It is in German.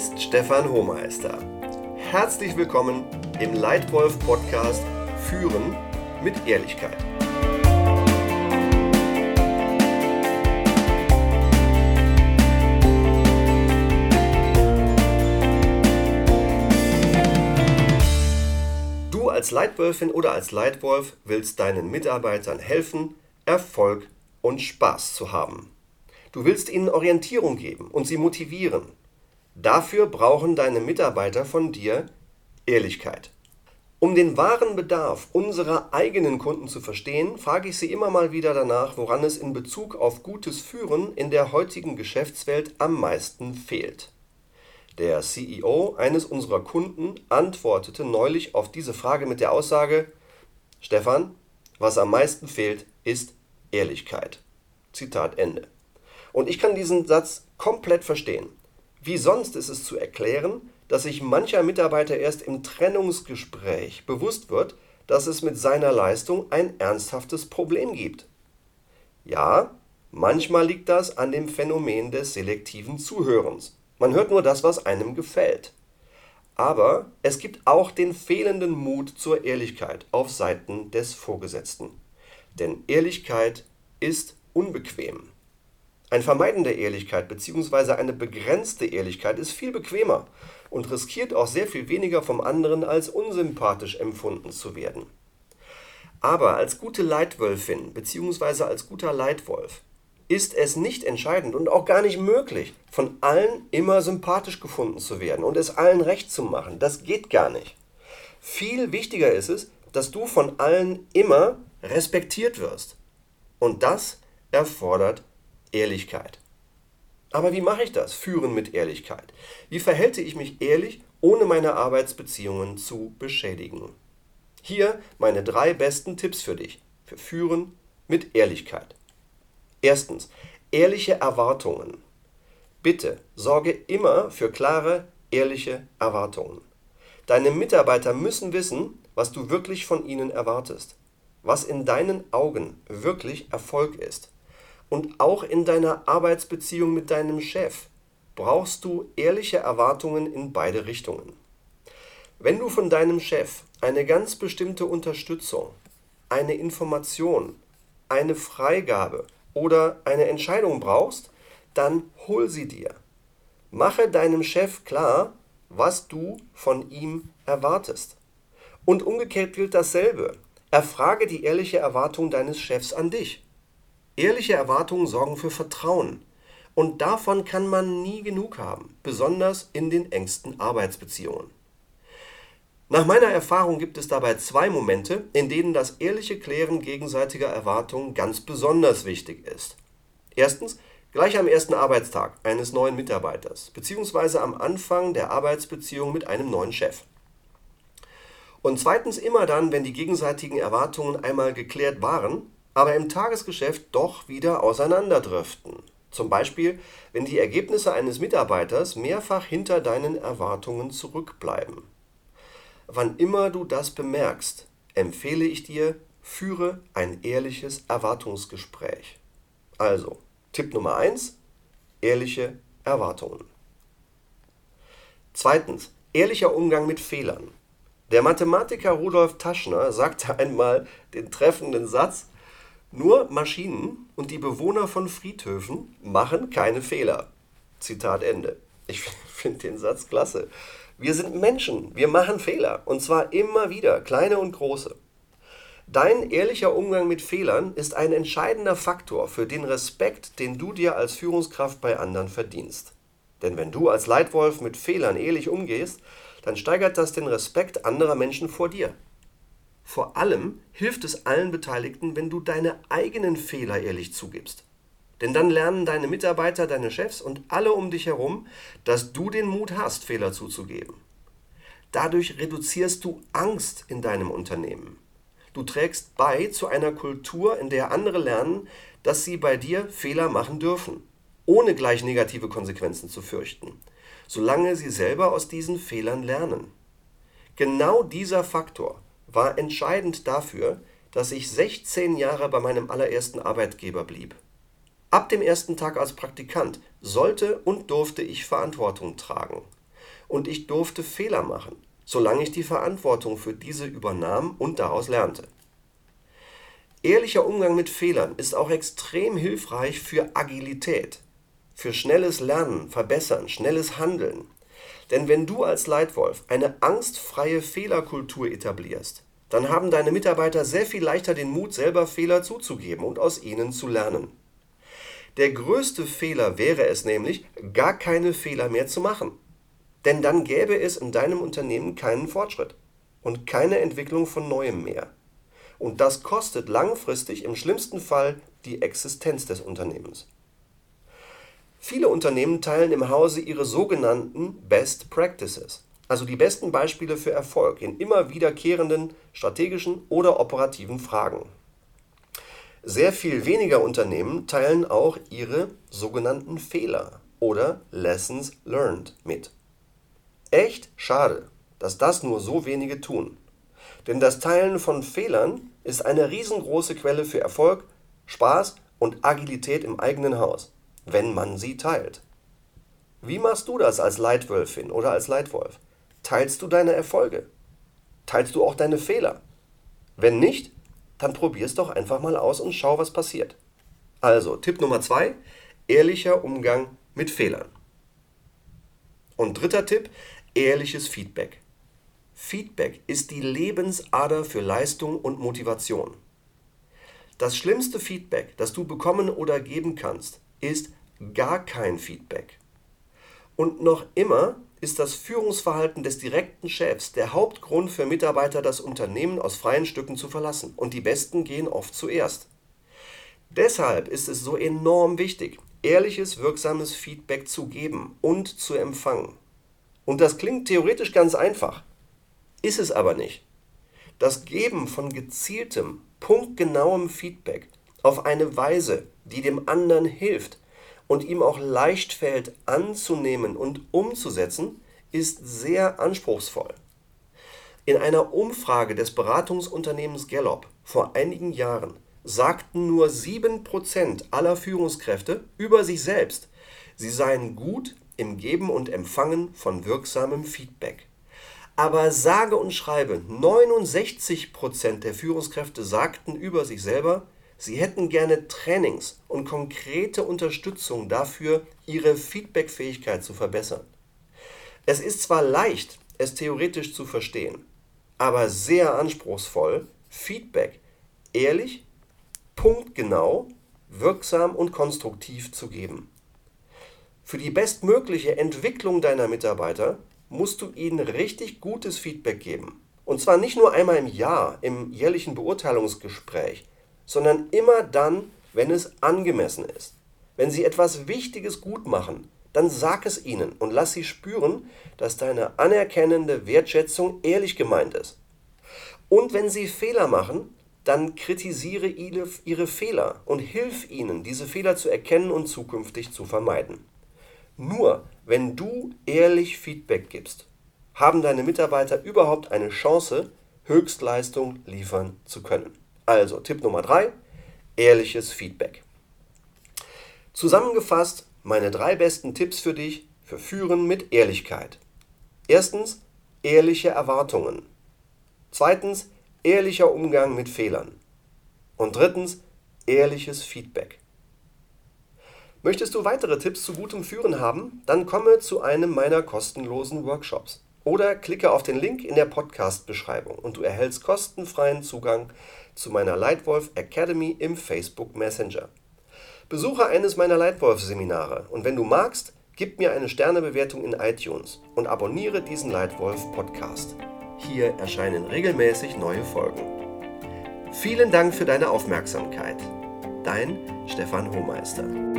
ist Stefan Hohmeister. Herzlich willkommen im Leitwolf Podcast Führen mit Ehrlichkeit. Du als Leitwölfin oder als Leitwolf willst deinen Mitarbeitern helfen, Erfolg und Spaß zu haben. Du willst ihnen Orientierung geben und sie motivieren. Dafür brauchen deine Mitarbeiter von dir Ehrlichkeit. Um den wahren Bedarf unserer eigenen Kunden zu verstehen, frage ich sie immer mal wieder danach, woran es in Bezug auf gutes Führen in der heutigen Geschäftswelt am meisten fehlt. Der CEO eines unserer Kunden antwortete neulich auf diese Frage mit der Aussage, Stefan, was am meisten fehlt, ist Ehrlichkeit. Zitat Ende. Und ich kann diesen Satz komplett verstehen. Wie sonst ist es zu erklären, dass sich mancher Mitarbeiter erst im Trennungsgespräch bewusst wird, dass es mit seiner Leistung ein ernsthaftes Problem gibt. Ja, manchmal liegt das an dem Phänomen des selektiven Zuhörens. Man hört nur das, was einem gefällt. Aber es gibt auch den fehlenden Mut zur Ehrlichkeit auf Seiten des Vorgesetzten. Denn Ehrlichkeit ist unbequem. Ein Vermeiden der Ehrlichkeit bzw. eine begrenzte Ehrlichkeit ist viel bequemer und riskiert auch sehr viel weniger vom anderen als unsympathisch empfunden zu werden. Aber als gute Leitwölfin bzw. als guter Leitwolf ist es nicht entscheidend und auch gar nicht möglich, von allen immer sympathisch gefunden zu werden und es allen recht zu machen. Das geht gar nicht. Viel wichtiger ist es, dass du von allen immer respektiert wirst. Und das erfordert Ehrlichkeit. Aber wie mache ich das? Führen mit Ehrlichkeit. Wie verhälte ich mich ehrlich, ohne meine Arbeitsbeziehungen zu beschädigen? Hier meine drei besten Tipps für dich. Für Führen mit Ehrlichkeit. Erstens, ehrliche Erwartungen. Bitte sorge immer für klare, ehrliche Erwartungen. Deine Mitarbeiter müssen wissen, was du wirklich von ihnen erwartest, was in deinen Augen wirklich Erfolg ist. Und auch in deiner Arbeitsbeziehung mit deinem Chef brauchst du ehrliche Erwartungen in beide Richtungen. Wenn du von deinem Chef eine ganz bestimmte Unterstützung, eine Information, eine Freigabe oder eine Entscheidung brauchst, dann hol sie dir. Mache deinem Chef klar, was du von ihm erwartest. Und umgekehrt gilt dasselbe. Erfrage die ehrliche Erwartung deines Chefs an dich. Ehrliche Erwartungen sorgen für Vertrauen. Und davon kann man nie genug haben, besonders in den engsten Arbeitsbeziehungen. Nach meiner Erfahrung gibt es dabei zwei Momente, in denen das ehrliche Klären gegenseitiger Erwartungen ganz besonders wichtig ist. Erstens, gleich am ersten Arbeitstag eines neuen Mitarbeiters, beziehungsweise am Anfang der Arbeitsbeziehung mit einem neuen Chef. Und zweitens immer dann, wenn die gegenseitigen Erwartungen einmal geklärt waren aber im Tagesgeschäft doch wieder auseinanderdriften. Zum Beispiel, wenn die Ergebnisse eines Mitarbeiters mehrfach hinter deinen Erwartungen zurückbleiben. Wann immer du das bemerkst, empfehle ich dir, führe ein ehrliches Erwartungsgespräch. Also, Tipp Nummer 1, ehrliche Erwartungen. Zweitens, ehrlicher Umgang mit Fehlern. Der Mathematiker Rudolf Taschner sagte einmal den treffenden Satz, nur Maschinen und die Bewohner von Friedhöfen machen keine Fehler. Zitat Ende. Ich finde den Satz klasse. Wir sind Menschen, wir machen Fehler und zwar immer wieder, kleine und große. Dein ehrlicher Umgang mit Fehlern ist ein entscheidender Faktor für den Respekt, den du dir als Führungskraft bei anderen verdienst. Denn wenn du als Leitwolf mit Fehlern ehrlich umgehst, dann steigert das den Respekt anderer Menschen vor dir. Vor allem hilft es allen Beteiligten, wenn du deine eigenen Fehler ehrlich zugibst. Denn dann lernen deine Mitarbeiter, deine Chefs und alle um dich herum, dass du den Mut hast, Fehler zuzugeben. Dadurch reduzierst du Angst in deinem Unternehmen. Du trägst bei zu einer Kultur, in der andere lernen, dass sie bei dir Fehler machen dürfen, ohne gleich negative Konsequenzen zu fürchten, solange sie selber aus diesen Fehlern lernen. Genau dieser Faktor war entscheidend dafür, dass ich 16 Jahre bei meinem allerersten Arbeitgeber blieb. Ab dem ersten Tag als Praktikant sollte und durfte ich Verantwortung tragen. und ich durfte Fehler machen, solange ich die Verantwortung für diese übernahm und daraus lernte. Ehrlicher Umgang mit Fehlern ist auch extrem hilfreich für Agilität, für schnelles Lernen, Verbessern, schnelles Handeln. Denn wenn du als Leitwolf eine angstfreie Fehlerkultur etablierst, dann haben deine Mitarbeiter sehr viel leichter den Mut, selber Fehler zuzugeben und aus ihnen zu lernen. Der größte Fehler wäre es nämlich, gar keine Fehler mehr zu machen. Denn dann gäbe es in deinem Unternehmen keinen Fortschritt und keine Entwicklung von Neuem mehr. Und das kostet langfristig im schlimmsten Fall die Existenz des Unternehmens. Viele Unternehmen teilen im Hause ihre sogenannten Best Practices, also die besten Beispiele für Erfolg in immer wiederkehrenden strategischen oder operativen Fragen. Sehr viel weniger Unternehmen teilen auch ihre sogenannten Fehler oder Lessons Learned mit. Echt schade, dass das nur so wenige tun. Denn das Teilen von Fehlern ist eine riesengroße Quelle für Erfolg, Spaß und Agilität im eigenen Haus, wenn man sie teilt. Wie machst du das als Leitwölfin oder als Leitwolf? Teilst du deine Erfolge? Teilst du auch deine Fehler? Wenn nicht, dann probier's doch einfach mal aus und schau, was passiert. Also, Tipp Nummer zwei: ehrlicher Umgang mit Fehlern. Und dritter Tipp: ehrliches Feedback. Feedback ist die Lebensader für Leistung und Motivation. Das schlimmste Feedback, das du bekommen oder geben kannst, ist gar kein Feedback. Und noch immer ist das Führungsverhalten des direkten Chefs der Hauptgrund für Mitarbeiter, das Unternehmen aus freien Stücken zu verlassen. Und die Besten gehen oft zuerst. Deshalb ist es so enorm wichtig, ehrliches, wirksames Feedback zu geben und zu empfangen. Und das klingt theoretisch ganz einfach. Ist es aber nicht. Das Geben von gezieltem, punktgenauem Feedback auf eine Weise, die dem anderen hilft und ihm auch leicht fällt anzunehmen und umzusetzen, ist sehr anspruchsvoll. In einer Umfrage des Beratungsunternehmens Gallup vor einigen Jahren sagten nur 7% aller Führungskräfte über sich selbst, sie seien gut im Geben und Empfangen von wirksamem Feedback. Aber sage und schreibe, 69% der Führungskräfte sagten über sich selber, sie hätten gerne Trainings und konkrete Unterstützung dafür, ihre Feedbackfähigkeit zu verbessern. Es ist zwar leicht, es theoretisch zu verstehen, aber sehr anspruchsvoll, Feedback ehrlich, punktgenau, wirksam und konstruktiv zu geben. Für die bestmögliche Entwicklung deiner Mitarbeiter musst du ihnen richtig gutes Feedback geben. Und zwar nicht nur einmal im Jahr im jährlichen Beurteilungsgespräch, sondern immer dann, wenn es angemessen ist. Wenn sie etwas Wichtiges gut machen, dann sag es ihnen und lass sie spüren, dass deine anerkennende Wertschätzung ehrlich gemeint ist. Und wenn sie Fehler machen, dann kritisiere ihre Fehler und hilf ihnen, diese Fehler zu erkennen und zukünftig zu vermeiden. Nur wenn du ehrlich Feedback gibst, haben deine Mitarbeiter überhaupt eine Chance, Höchstleistung liefern zu können. Also Tipp Nummer 3, ehrliches Feedback. Zusammengefasst meine drei besten Tipps für dich für Führen mit Ehrlichkeit. Erstens, ehrliche Erwartungen. Zweitens, ehrlicher Umgang mit Fehlern. Und drittens, ehrliches Feedback. Möchtest du weitere Tipps zu gutem Führen haben? Dann komme zu einem meiner kostenlosen Workshops. Oder klicke auf den Link in der Podcast-Beschreibung und du erhältst kostenfreien Zugang zu meiner Lightwolf Academy im Facebook Messenger. Besuche eines meiner Lightwolf-Seminare und wenn du magst, gib mir eine Sternebewertung in iTunes und abonniere diesen Lightwolf Podcast. Hier erscheinen regelmäßig neue Folgen. Vielen Dank für deine Aufmerksamkeit. Dein Stefan Hohmeister.